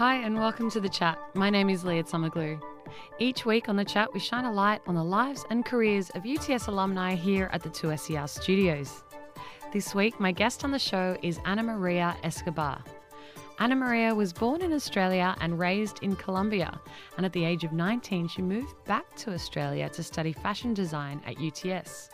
Hi, and welcome to the chat. My name is Leah Summerglue. Each week on the chat, we shine a light on the lives and careers of UTS alumni here at the 2SER studios. This week, my guest on the show is Ana Maria Escobar. Ana Maria was born in Australia and raised in Colombia, and at the age of 19, she moved back to Australia to study fashion design at UTS.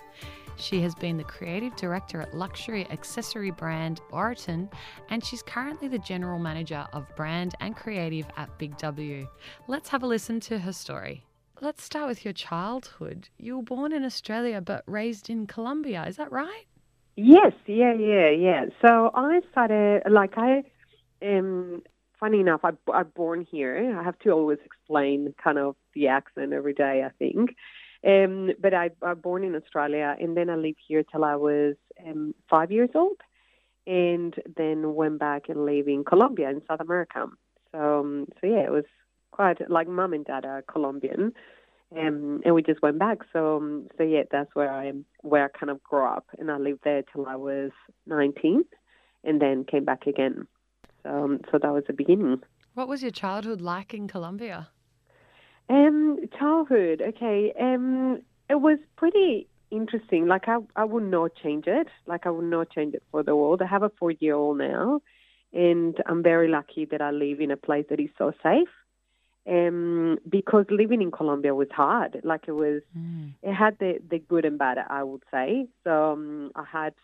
She has been the creative director at luxury accessory brand Oroton, and she's currently the general manager of brand and creative at Big W. Let's have a listen to her story. Let's start with your childhood. You were born in Australia but raised in Colombia, is that right? Yes, yeah, yeah, yeah. So I started, like, I, um, funny enough, I, I'm born here. I have to always explain kind of the accent every day, I think. Um, but I, I was born in Australia, and then I lived here till I was um, five years old, and then went back and lived in Colombia in South America. So, um, so yeah, it was quite like mom and dad are Colombian, um, and we just went back. So, um, so yeah, that's where I am where I kind of grew up, and I lived there till I was 19, and then came back again. So, um, so that was the beginning. What was your childhood like in Colombia? Um, childhood. Okay. Um, it was pretty interesting. Like I, I would not change it. Like I would not change it for the world. I have a four-year-old now, and I'm very lucky that I live in a place that is so safe. Um, because living in Colombia was hard. Like it was, mm. it had the the good and bad. I would say. So um, I had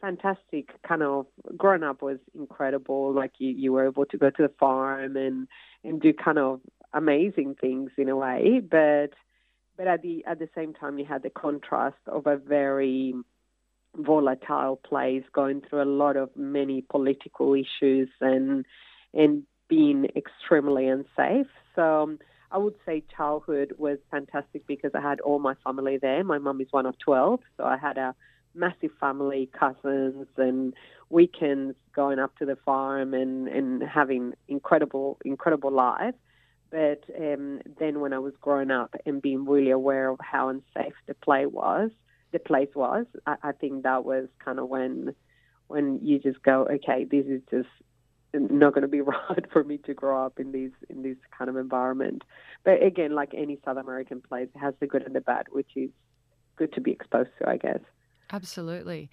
fantastic kind of growing up was incredible. Like you, you were able to go to the farm and and do kind of amazing things in a way, but but at the at the same time you had the contrast of a very volatile place going through a lot of many political issues and and being extremely unsafe. So um, I would say childhood was fantastic because I had all my family there. My mum is one of 12, so I had a massive family, cousins, and weekends going up to the farm and, and having incredible, incredible life. But um, then when I was growing up and being really aware of how unsafe the play was, the place was, I, I think that was kind of when when you just go, okay, this is just not going to be right for me to grow up in these in this kind of environment. But again, like any South American place, it has the good and the bad, which is good to be exposed to, I guess. Absolutely.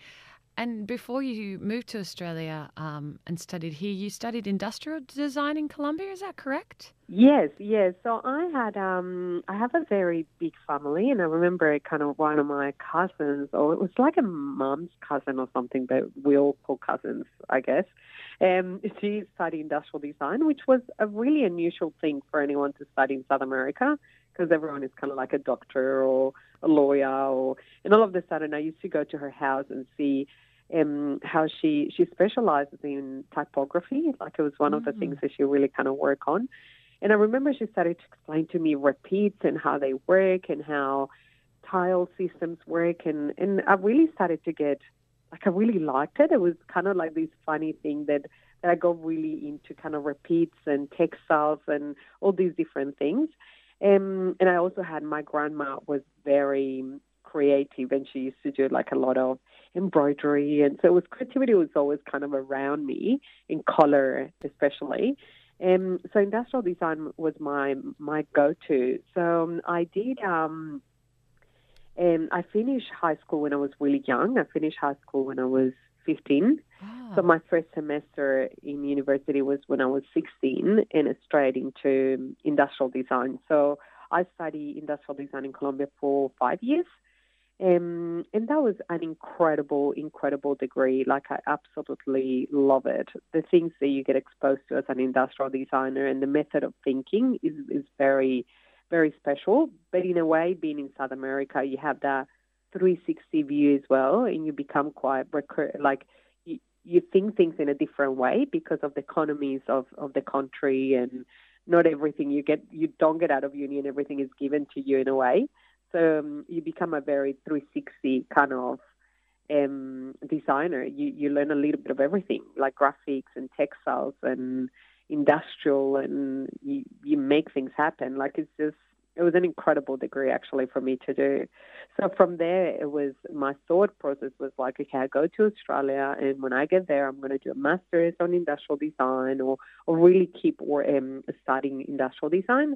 And before you moved to Australia um, and studied here, you studied industrial design in Colombia. Is that correct? Yes, yes. So I had um, I have a very big family, and I remember kind of one of my cousins, or it was like a mom's cousin or something, but we all call cousins, I guess. Um, she studied industrial design, which was a really unusual thing for anyone to study in South America, because everyone is kind of like a doctor or a lawyer, or and all of a sudden I used to go to her house and see um, how she she specializes in typography. Like it was one mm. of the things mm. that she really kind of work on. And I remember she started to explain to me repeats and how they work and how tile systems work. And, and I really started to get, like, I really liked it. It was kind of like this funny thing that, that I got really into kind of repeats and textiles and all these different things. Um, and I also had my grandma was very creative and she used to do like a lot of embroidery. And so it was creativity was always kind of around me in color, especially. Um, so industrial design was my my go-to. So um, I did. Um, um, I finished high school when I was really young. I finished high school when I was 15. Oh. So my first semester in university was when I was 16 and straight into industrial design. So I studied industrial design in Colombia for five years. Um, and that was an incredible, incredible degree. Like, I absolutely love it. The things that you get exposed to as an industrial designer and the method of thinking is, is very, very special. But in a way, being in South America, you have that 360 view as well, and you become quite recur- like you, you think things in a different way because of the economies of, of the country and not everything you get, you don't get out of uni and everything is given to you in a way. So um, you become a very 360 kind of um, designer, you, you learn a little bit of everything, like graphics and textiles and industrial, and you, you make things happen. Like it's just, it was an incredible degree actually for me to do. So from there, it was my thought process was like, okay, I go to Australia, and when I get there, I'm going to do a master's on industrial design, or or really keep or um, studying industrial design.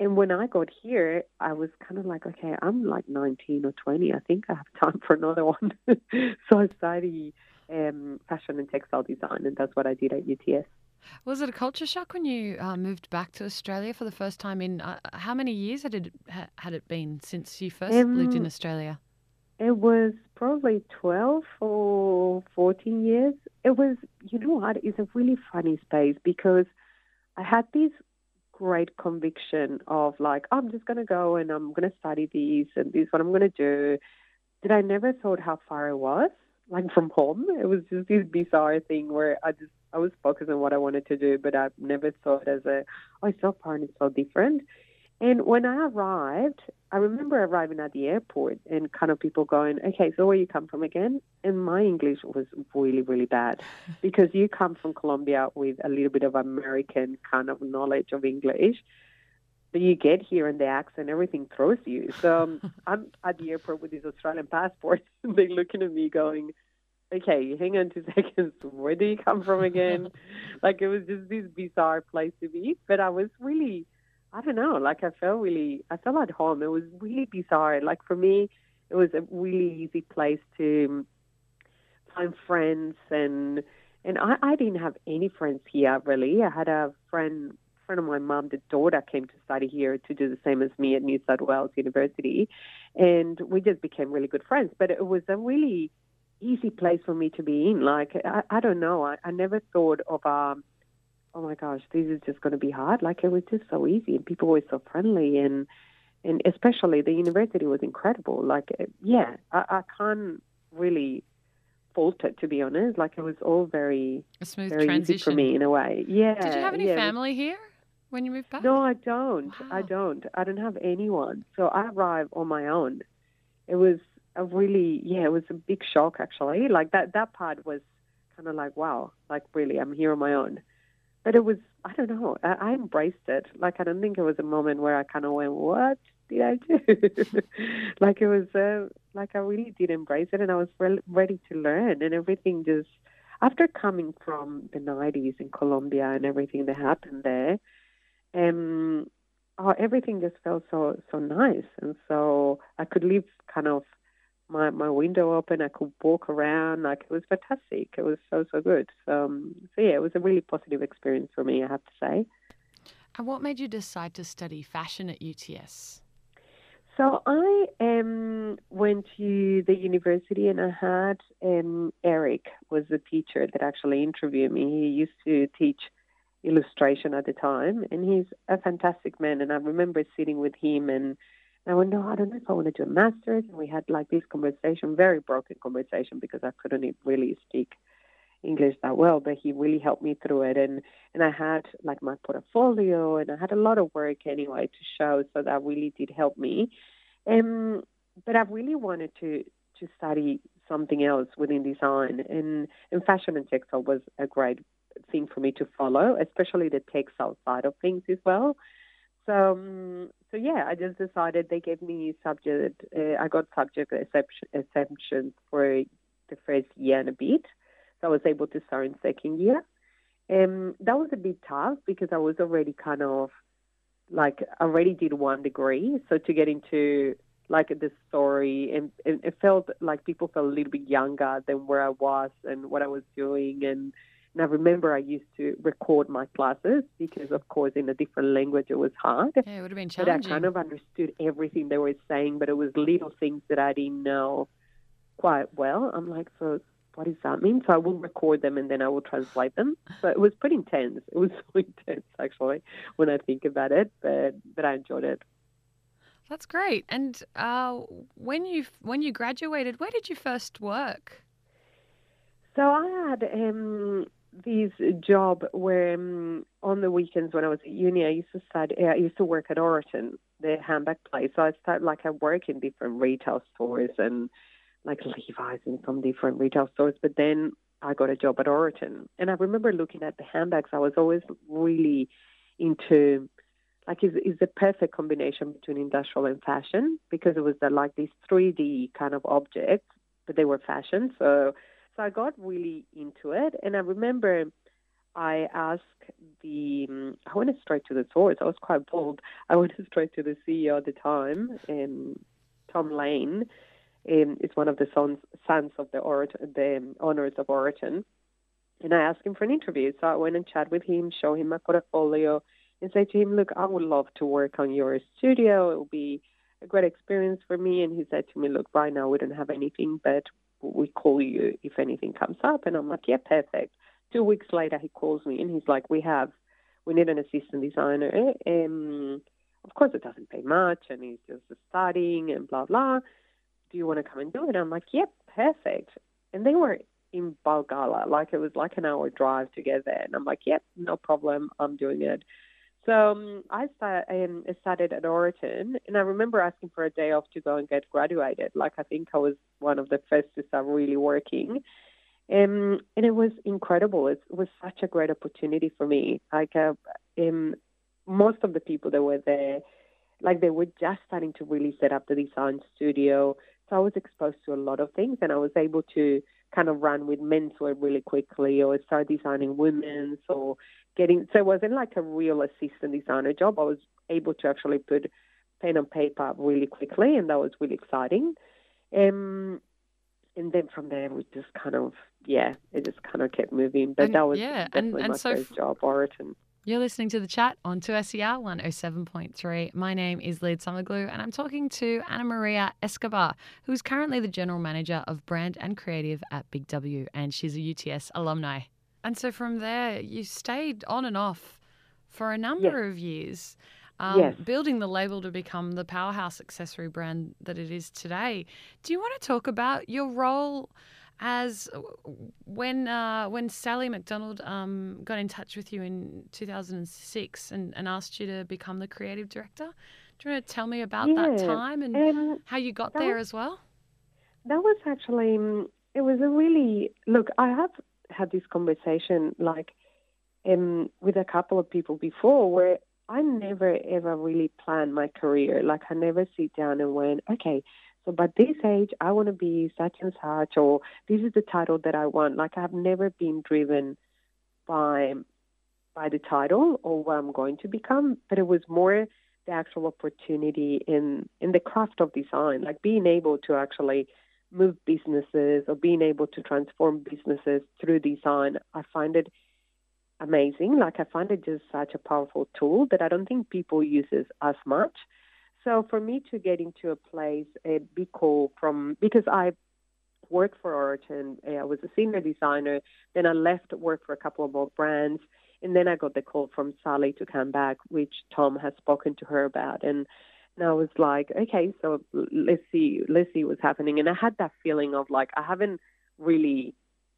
And when I got here, I was kind of like, okay, I'm like 19 or 20. I think I have time for another one. so I studied um, fashion and textile design, and that's what I did at UTS. Was it a culture shock when you uh, moved back to Australia for the first time? In uh, how many years had it had it been since you first um, lived in Australia? It was probably 12 or 14 years. It was, you know what, it's a really funny space because I had this great conviction of like, I'm just going to go and I'm going to study these and this is what I'm going to do. That I never thought how far it was, like from home. It was just this bizarre thing where I just, I was focused on what I wanted to do, but I never thought as a, oh, it's so far it's so different. And when I arrived, I remember arriving at the airport and kind of people going, okay, so where you come from again? And my English was really, really bad because you come from Colombia with a little bit of American kind of knowledge of English. But you get here and the accent, everything throws you. So um, I'm at the airport with this Australian passport and they're looking at me going, okay, hang on two seconds. Where do you come from again? like it was just this bizarre place to be. But I was really I don't know, like I felt really, I felt at home. It was really bizarre. Like for me, it was a really easy place to um, find friends and and I, I didn't have any friends here really. I had a friend friend of my mum, the daughter came to study here to do the same as me at New South Wales University, and we just became really good friends. But it was a really easy place for me to be in. Like I, I don't know, I, I never thought of um oh my gosh, this is just going to be hard. Like it was just so easy, and people were so friendly, and and especially the university was incredible. Like yeah, I, I can't really fault it to be honest. Like it was all very a smooth very transition easy for me in a way. Yeah. Did you have any yeah. family here when you moved back? No, I don't. Wow. I don't. I don't have anyone. So I arrived on my own. It was a really yeah, it was a big shock actually. Like that that part was kind of like wow, like really, I'm here on my own but it was I don't know. I, I embraced it. Like I don't think it was a moment where I kind of went, "What did I do?" like it was uh, like I really did embrace it, and I was re- ready to learn, and everything just after coming from the '90s in Colombia and everything that happened there, um, oh, everything just felt so so nice, and so I could live kind of my, my window open. I could walk around. Like it was fantastic. It was so so good. So, um, so yeah, it was a really positive experience for me. I have to say. And what made you decide to study fashion at UTS? So I um, went to the university and I had um, Eric was the teacher that actually interviewed me. He used to teach illustration at the time, and he's a fantastic man. And I remember sitting with him and and I went, no, I don't know if I want to do a master's. And we had like this conversation, very broken conversation because I couldn't really speak English that well, but he really helped me through it. And, and I had like my portfolio and I had a lot of work anyway to show. So that really did help me. Um, but I really wanted to, to study something else within design and, and fashion and textile was a great thing for me to follow, especially the textile side of things as well. So, um, so yeah, I just decided they gave me subject. Uh, I got subject exemptions for the first year and a bit, so I was able to start in second year. Um, that was a bit tough because I was already kind of like already did one degree, so to get into like the story and, and it felt like people felt a little bit younger than where I was and what I was doing and and I remember I used to record my classes because, of course, in a different language it was hard. Yeah, it would have been challenging. But I kind of understood everything they were saying, but it was little things that I didn't know quite well. I'm like, so what does that mean? So I will record them and then I will translate them. So it was pretty intense. It was so intense, actually, when I think about it, but, but I enjoyed it. That's great. And uh, when you when you graduated, where did you first work? So I had um, this job where um, on the weekends when I was at uni, I used to study, I used to work at Oroton, the handbag place. So I started like I work in different retail stores and like Levi's and some different retail stores. But then I got a job at Oroton, and I remember looking at the handbags. I was always really into like is is the perfect combination between industrial and fashion because it was the, like these 3D kind of objects, but they were fashion. So so I got really into it, and I remember I asked the I went straight to the source. I was quite bold. I went straight to the CEO at the time, um, Tom Lane. Um, is one of the sons sons of the the owners of Oroton, and I asked him for an interview. So I went and chat with him, show him my portfolio, and say to him, "Look, I would love to work on your studio. It will be a great experience for me." And he said to me, "Look, right now we don't have anything, but we call you if anything comes up." And I'm like, "Yeah, perfect." two weeks later, he calls me and he's like, "We have, we need an assistant designer." Um, of course, it doesn't pay much, and he's just studying and blah blah. Do you want to come and do it? I'm like, "Yep, perfect." And they were in Balgala, like it was like an hour drive together. and I'm like, "Yep, no problem, I'm doing it." So um, I start, um, started at Oroton, and I remember asking for a day off to go and get graduated. Like I think I was one of the first to start really working. Um, and it was incredible. It was such a great opportunity for me. Like, uh, um, most of the people that were there, like they were just starting to really set up the design studio. So I was exposed to a lot of things, and I was able to kind of run with menswear really quickly, or start designing women's, or getting. So it wasn't like a real assistant designer job. I was able to actually put pen on paper really quickly, and that was really exciting. Um, and then from there we just kind of yeah, it just kind of kept moving. But and, that was yeah, definitely and, and my so first job, Oroton. You're listening to the chat on 2SER 107.3. My name is Leah Summerglue, and I'm talking to Ana Maria Escobar, who is currently the General Manager of Brand and Creative at Big W, and she's a UTS alumni. And so from there, you stayed on and off for a number yes. of years um, yes. building the label to become the powerhouse accessory brand that it is today. Do you want to talk about your role as when uh, when Sally McDonald um, got in touch with you in 2006 and, and asked you to become the creative director? Do you want to tell me about yeah. that time and um, how you got there was, as well? That was actually mm, it was a really look. I have had this conversation like um, with a couple of people before where I never ever really planned my career. Like I never sit down and went, okay, so by this age I want to be such and such, or this is the title that I want. Like I've never been driven by by the title or what I'm going to become, but it was more the actual opportunity in in the craft of design, like being able to actually move businesses or being able to transform businesses through design. I find it amazing. Like I find it just such a powerful tool that I don't think people uses as much. So for me to get into a place, a big call from because I worked for Oroton, eh, I was a senior designer. Then I left work for a couple of more brands, and then I got the call from Sally to come back, which Tom has spoken to her about, and. And I was like, okay, so let's see, let's see what's happening. And I had that feeling of like I haven't really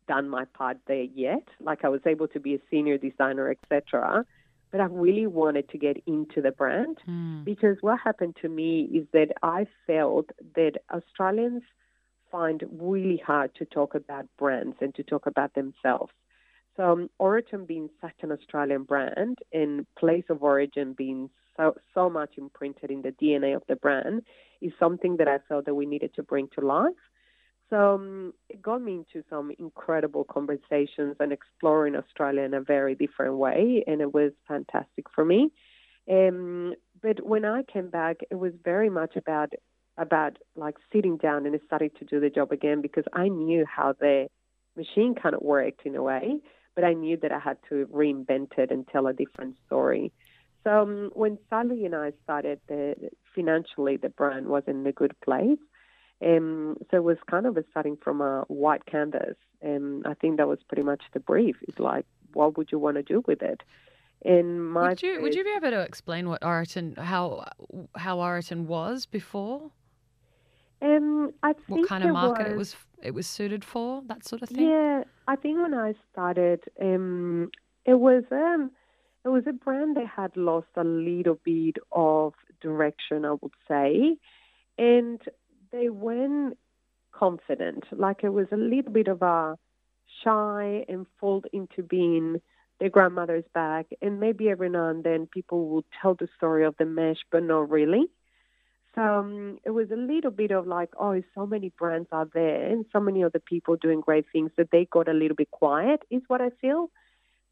done my part there yet. Like I was able to be a senior designer, etc. But I really wanted to get into the brand mm. because what happened to me is that I felt that Australians find really hard to talk about brands and to talk about themselves. So um, being such an Australian brand and place of origin being so so much imprinted in the DNA of the brand is something that I felt that we needed to bring to life. So um, it got me into some incredible conversations and exploring Australia in a very different way, and it was fantastic for me. Um, but when I came back, it was very much about about like sitting down and starting to do the job again because I knew how the machine kind of worked in a way, but I knew that I had to reinvent it and tell a different story. So um, when Sally and I started, the, financially the brand was in a good place. Um, so it was kind of starting from a white canvas, and I think that was pretty much the brief. It's like, what would you want to do with it? In my would you would you be able to explain what Oroton how how Oroton was before? Um, I think what kind of market was, it was it was suited for that sort of thing. Yeah, I think when I started, um, it was um, it was a brand that had lost a little bit of direction, I would say, and they went confident. Like it was a little bit of a shy and fall into being their grandmother's bag. And maybe every now and then people would tell the story of the mesh, but not really. So um, it was a little bit of like, oh, so many brands are there and so many other people doing great things that they got a little bit quiet, is what I feel.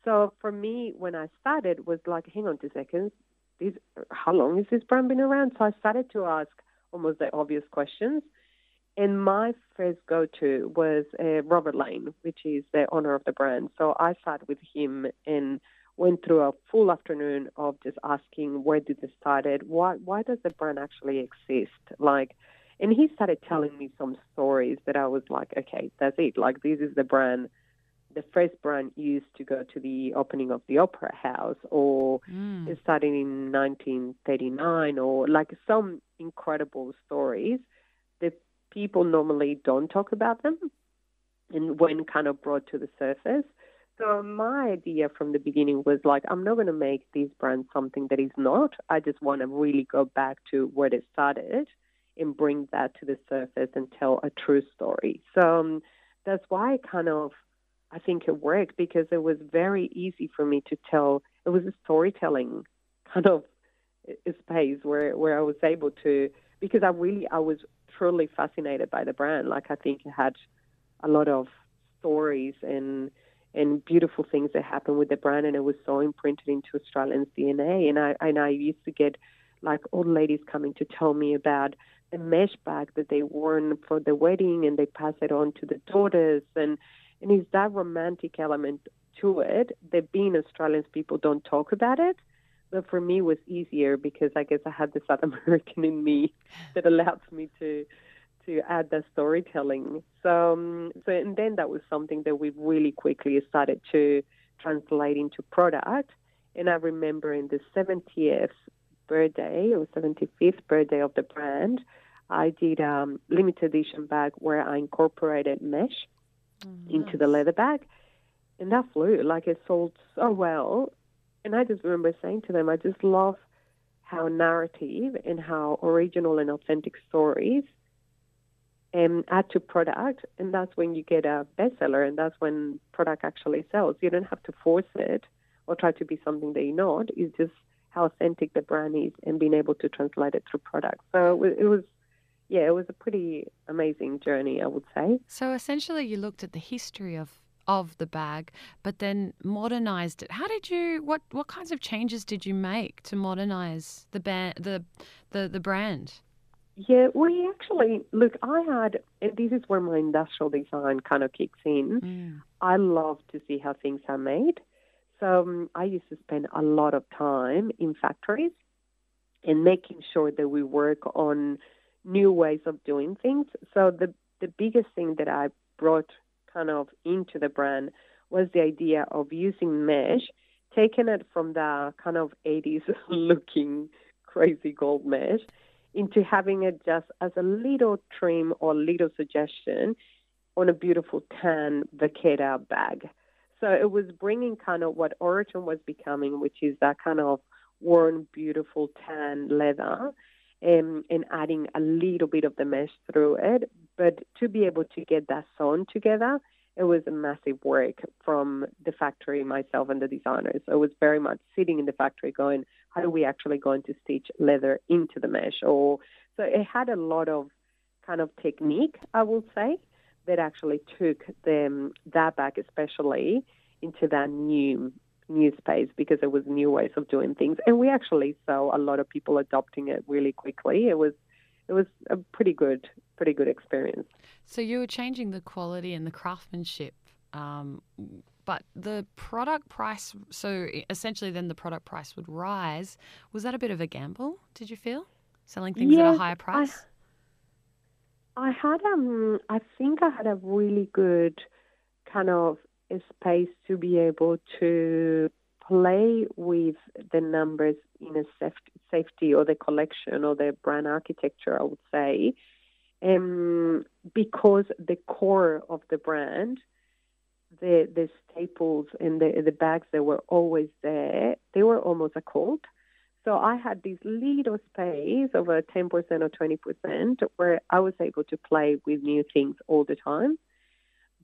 So for me, when I started, was like, hang on two seconds, this, how long has this brand been around? So I started to ask almost the obvious questions. And my first go to was uh, Robert Lane, which is the owner of the brand. So I sat with him and went through a full afternoon of just asking where did this started, why why does the brand actually exist, like, and he started telling me some stories that I was like, okay, that's it, like this is the brand. The first brand used to go to the opening of the Opera House, or mm. it started in 1939, or like some incredible stories that people normally don't talk about them, and when kind of brought to the surface. So my idea from the beginning was like, I'm not going to make this brand something that is not. I just want to really go back to where it started and bring that to the surface and tell a true story. So um, that's why I kind of, I think it worked because it was very easy for me to tell. It was a storytelling kind of uh, space where where I was able to because I really I was truly fascinated by the brand. Like I think it had a lot of stories and and beautiful things that happened with the brand, and it was so imprinted into Australians' DNA. And I and I used to get like old ladies coming to tell me about the mesh bag that they worn for the wedding, and they pass it on to the daughters, and and it's that romantic element to it that being Australians, people don't talk about it. But for me, it was easier because I guess I had the South American in me that allowed me to to add the storytelling. So, um, so and then that was something that we really quickly started to translate into product. And I remember in the 70th birthday or 75th birthday of the brand, I did a um, limited edition bag where I incorporated mesh mm, into the leather bag. And that flew. Like it sold so well. And I just remember saying to them, I just love how narrative and how original and authentic stories um, add to product, and that's when you get a bestseller, and that's when product actually sells. You don't have to force it or try to be something that you're not. It's just how authentic the brand is and being able to translate it through product. So it was, yeah, it was a pretty amazing journey, I would say. So essentially, you looked at the history of of the bag, but then modernized it. How did you? What what kinds of changes did you make to modernize the ba- the the the brand? Yeah, we actually look. I had, and this is where my industrial design kind of kicks in. Mm. I love to see how things are made. So um, I used to spend a lot of time in factories and making sure that we work on new ways of doing things. So the the biggest thing that I brought kind of into the brand was the idea of using mesh, taking it from the kind of 80s looking crazy gold mesh into having it just as a little trim or little suggestion on a beautiful tan vaquera bag. So it was bringing kind of what Oroton was becoming, which is that kind of worn, beautiful tan leather, um, and adding a little bit of the mesh through it. But to be able to get that sewn together, it was a massive work from the factory, myself and the designers. So it was very much sitting in the factory going, how are we actually going to stitch leather into the mesh? Or so it had a lot of kind of technique, I will say, that actually took them that back, especially into that new new space because it was new ways of doing things. And we actually saw a lot of people adopting it really quickly. It was it was a pretty good pretty good experience. So you were changing the quality and the craftsmanship, um, but the product price. So essentially, then the product price would rise. Was that a bit of a gamble? Did you feel selling things yes, at a higher price? I, I had um. I think I had a really good kind of space to be able to play with the numbers in a safety or the collection or the brand architecture, I would say, um, because the core of the brand, the the staples and the the bags that were always there, they were almost a cult. So I had this little space of a 10% or 20% where I was able to play with new things all the time.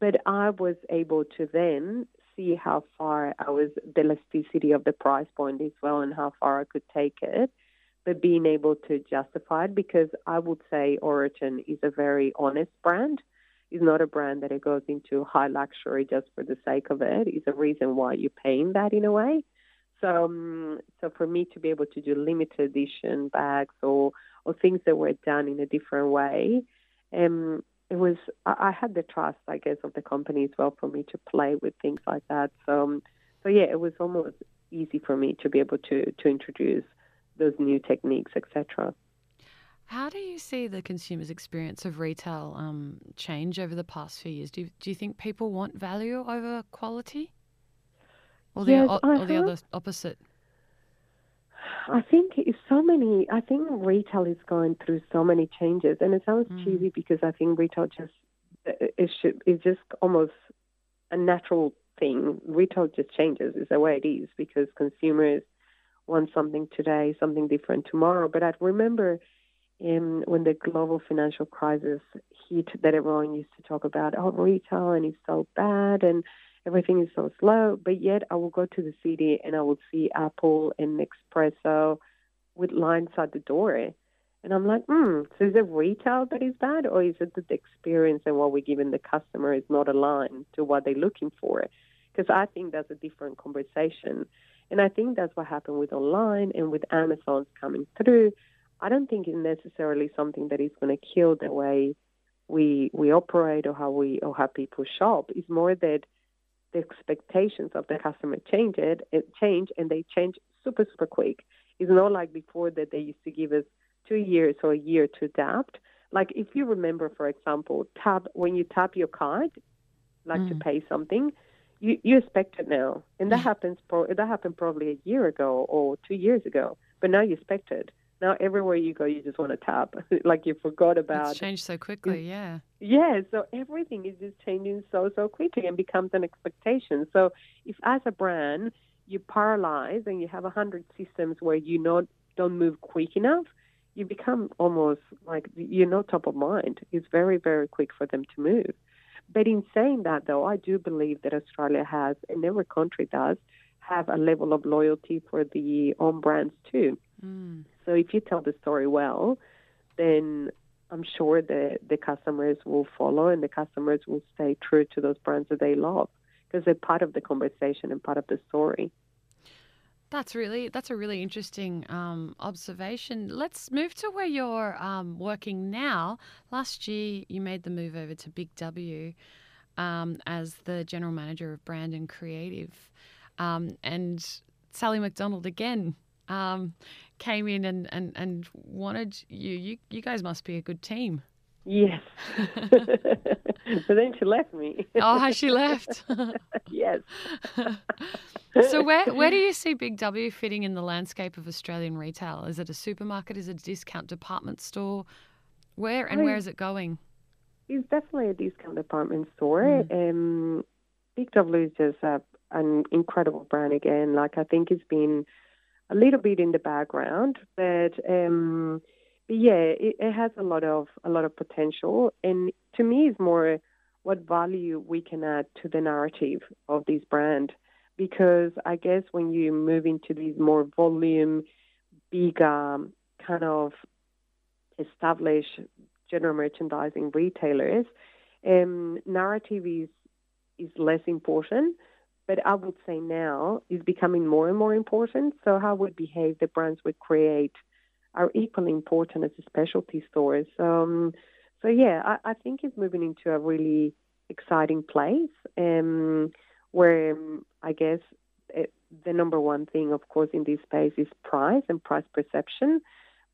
But I was able to then see how far I was, the elasticity of the price point as well, and how far I could take it. But being able to justify it, because I would say Oroton is a very honest brand. It's not a brand that it goes into high luxury just for the sake of it. It's a reason why you're paying that in a way. So, um, so for me to be able to do limited edition bags or or things that were done in a different way, um, it was I had the trust, I guess, of the company as well for me to play with things like that. So, um, so yeah, it was almost easy for me to be able to to introduce those new techniques, etc. How do you see the consumer's experience of retail um, change over the past few years? Do you, do you think people want value over quality, or the Yes, or, or the other opposite? I think it's so many. I think retail is going through so many changes, and it sounds Mm. cheesy because I think retail just it should is just almost a natural thing. Retail just changes. It's the way it is because consumers want something today, something different tomorrow. But I remember um, when the global financial crisis hit, that everyone used to talk about, oh, retail and it's so bad and everything is so slow. But yet, I will go to the city and I will see Apple and Nespresso with lines at the door. And I'm like, hmm, so is it retail that is bad, or is it that the experience and what we're giving the customer is not aligned to what they're looking for? Because I think that's a different conversation. And I think that's what happened with online and with Amazon's coming through. I don't think it's necessarily something that is going to kill the way we we operate or how we or how people shop. It's more that the expectations of the customer change it, it change and they change super super quick. It's not like before that they used to give us two years or a year to adapt. Like if you remember, for example, tap when you tap your card, like to Mm. pay something, you you expect it now, and that happens. Pro- that happened probably a year ago or two years ago, but now you expect it. Now everywhere you go, you just want to tap, like you forgot about. It's changed so quickly. Yeah. Yeah, so everything is just changing so so quickly and becomes an expectation. So if as a brand you paralyze and you have a hundred systems where you not don't move quick enough, you become almost like you're not top of mind. It's very very quick for them to move. But in saying that, though, I do believe that Australia has, and every country does, have a level of loyalty for the own brands too. Mm. So if you tell the story well, then I'm sure the the customers will follow and the customers will stay true to those brands that they love because they're part of the conversation and part of the story. That's really that's a really interesting um, observation. Let's move to where you're um, working now. Last year, you made the move over to Big W um, as the general manager of brand and creative, um, and Sally McDonald again um, came in and, and, and wanted you. You you guys must be a good team. Yes. but then she left me. Oh, has she left? yes. so where where do you see Big W fitting in the landscape of Australian retail? Is it a supermarket? Is it a discount department store? Where and where I- is it going? It's definitely a discount department store. Um, Big W is just a, an incredible brand again. Like I think it's been a little bit in the background, but um, yeah, it, it has a lot of a lot of potential. And to me, it's more what value we can add to the narrative of this brand. Because I guess when you move into these more volume, big um, kind of established general merchandising retailers, um, narrative is is less important. But I would say now is becoming more and more important. So how we behave, the brands we create, are equally important as a specialty stores. Um, so yeah, I, I think it's moving into a really exciting place um, where um, I guess it, the number one thing, of course, in this space is price and price perception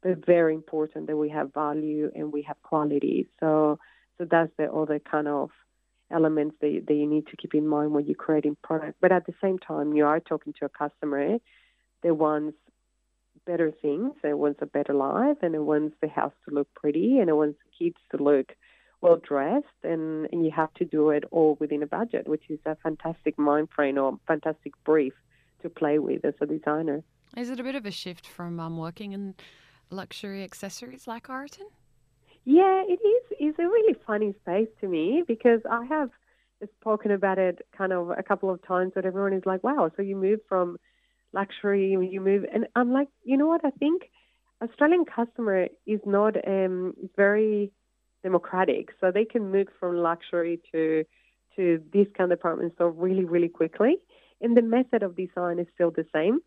but very important that we have value and we have quality. So, so that's the other kind of elements that, that you need to keep in mind when you're creating product. But at the same time, you are talking to a customer that wants better things, and wants a better life, and it wants the house to look pretty, and it wants the kids to look well dressed, and, and you have to do it all within a budget, which is a fantastic mind frame or fantastic brief to play with as a designer. Is it a bit of a shift from um, working in luxury accessories like Oroton? Yeah, it is. It's a really funny space to me because I have spoken about it kind of a couple of times, but everyone is like, "Wow, so you move from luxury, you move," and I'm like, you know what? I think Australian customer is not um, very democratic, so they can move from luxury to to discount department store really, really quickly. And the method of design is still the same.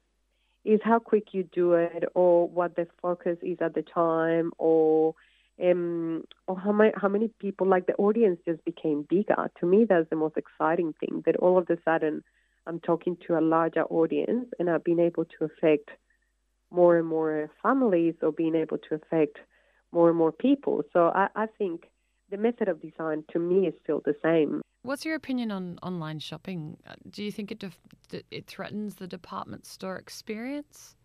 Is how quick you do it, or what the focus is at the time, or um, or how many how many people like the audience just became bigger. To me, that's the most exciting thing. That all of a sudden, I'm talking to a larger audience, and I've been able to affect more and more families, or being able to affect more and more people. So I, I think the method of design to me is still the same. What's your opinion on online shopping? Uh, do you think it def- it threatens the department store experience?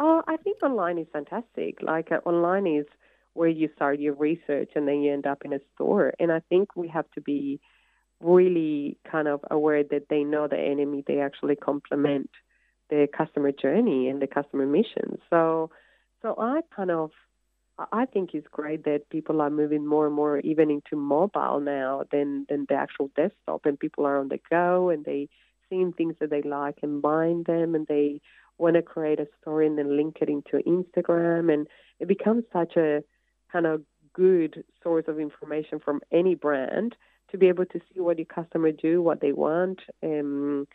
Oh, I think online is fantastic. Like uh, online is where you start your research and then you end up in a store. And I think we have to be really kind of aware that they know the enemy. They actually complement the customer journey and the customer mission. So, so I kind of I think it's great that people are moving more and more even into mobile now than than the actual desktop, and people are on the go and they seeing things that they like and buying them, and they want to create a story and then link it into Instagram, and it becomes such a kind of good source of information from any brand to be able to see what your customer do, what they want, um,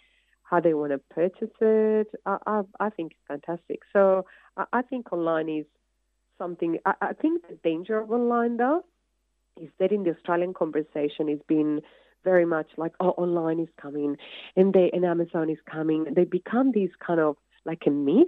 how they want to purchase it. I, I, I think it's fantastic. So I, I think online is something. I, I think the danger of online, though, is that in the Australian conversation, it's been very much like, oh, online is coming, and they and Amazon is coming. They become these kind of like a myth.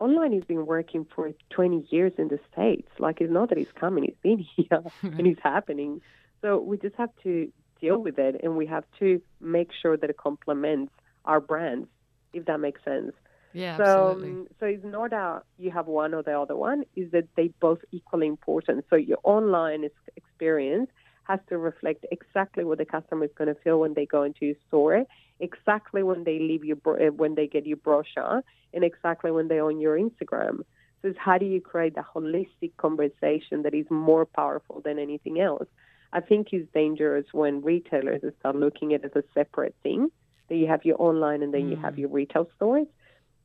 Online has been working for 20 years in the States. Like, it's not that it's coming, it's been here and it's happening. So we just have to deal with it and we have to make sure that it complements our brands, if that makes sense. Yeah, so, absolutely. Um, so it's not that you have one or the other one. Is that they both equally important. So your online experience has to reflect exactly what the customer is going to feel when they go into your store, exactly when they leave your uh, when they get your brochure, and exactly when they're on your Instagram. So it's how do you create a holistic conversation that is more powerful than anything else? I think is dangerous when retailers start looking at it as a separate thing. That you have your online and then mm. you have mm. your retail stores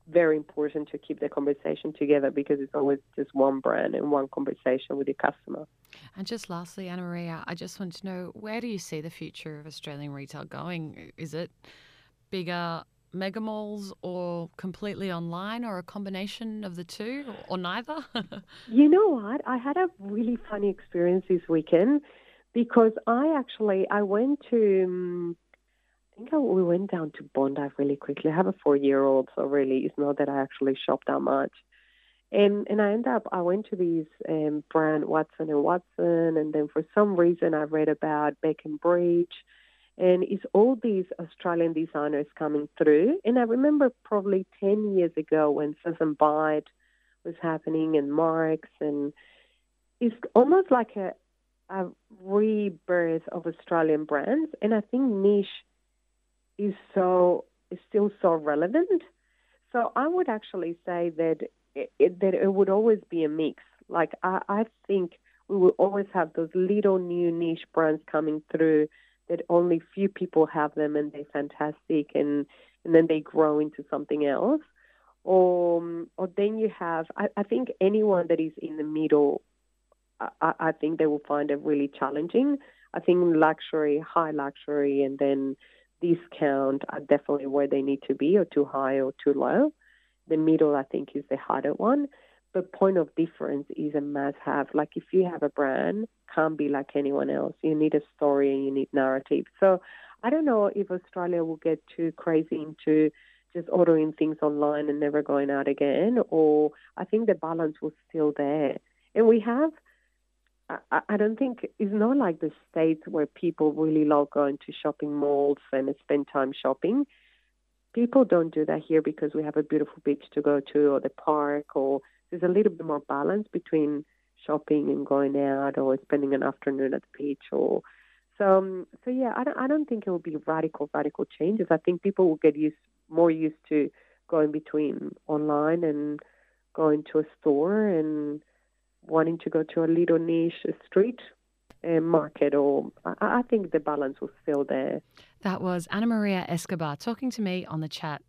very important to keep the conversation together because it's always just one brand and one conversation with your customer. And just lastly, Ana Maria, I just want to know where do you see the future of Australian retail going? Is it bigger mega malls or completely online or a combination of the two or neither? you know what? I had a really funny experience this weekend because I actually I went to um, I think we went down to Bondi really quickly. I have a four-year-old, so really it's not that I actually shop that much. And and I end up I went to these um, brand Watson and Watson, and then for some reason I read about Bec and Bridge, and it's all these Australian designers coming through. And I remember probably ten years ago when Sass and Bide was happening and Marks, and it's almost like a a rebirth of Australian brands. And I think niche is so is still so relevant. So I would actually say that it, that it would always be a mix. Like I, I think we will always have those little new niche brands coming through that only few people have them and they're fantastic and and then they grow into something else. Or or then you have I, I think anyone that is in the middle I, I think they will find it really challenging. I think luxury, high luxury and then discount are definitely where they need to be, or too high or too low. The middle, I think, is the harder one. But point of difference is a must have. Like if you have a brand, can't be like anyone else. You need a story and you need narrative. So I don't know if Australia will get too crazy into just ordering things online and never going out again, or I think the balance was still there. And we have I, I don't think it's not like the states where people really love going to shopping malls and spend time shopping. People don't do that here because we have a beautiful beach to go to or the park or there's a little bit more balance between shopping and going out or spending an afternoon at the beach or so um, so yeah I don't I don't think it will be radical radical changes I think people will get used more used to going between online and going to a store and wanting to go to a little niche street uh, market or I, I think the balance was still there. That was Ana Maria Escobar talking to me on the chat.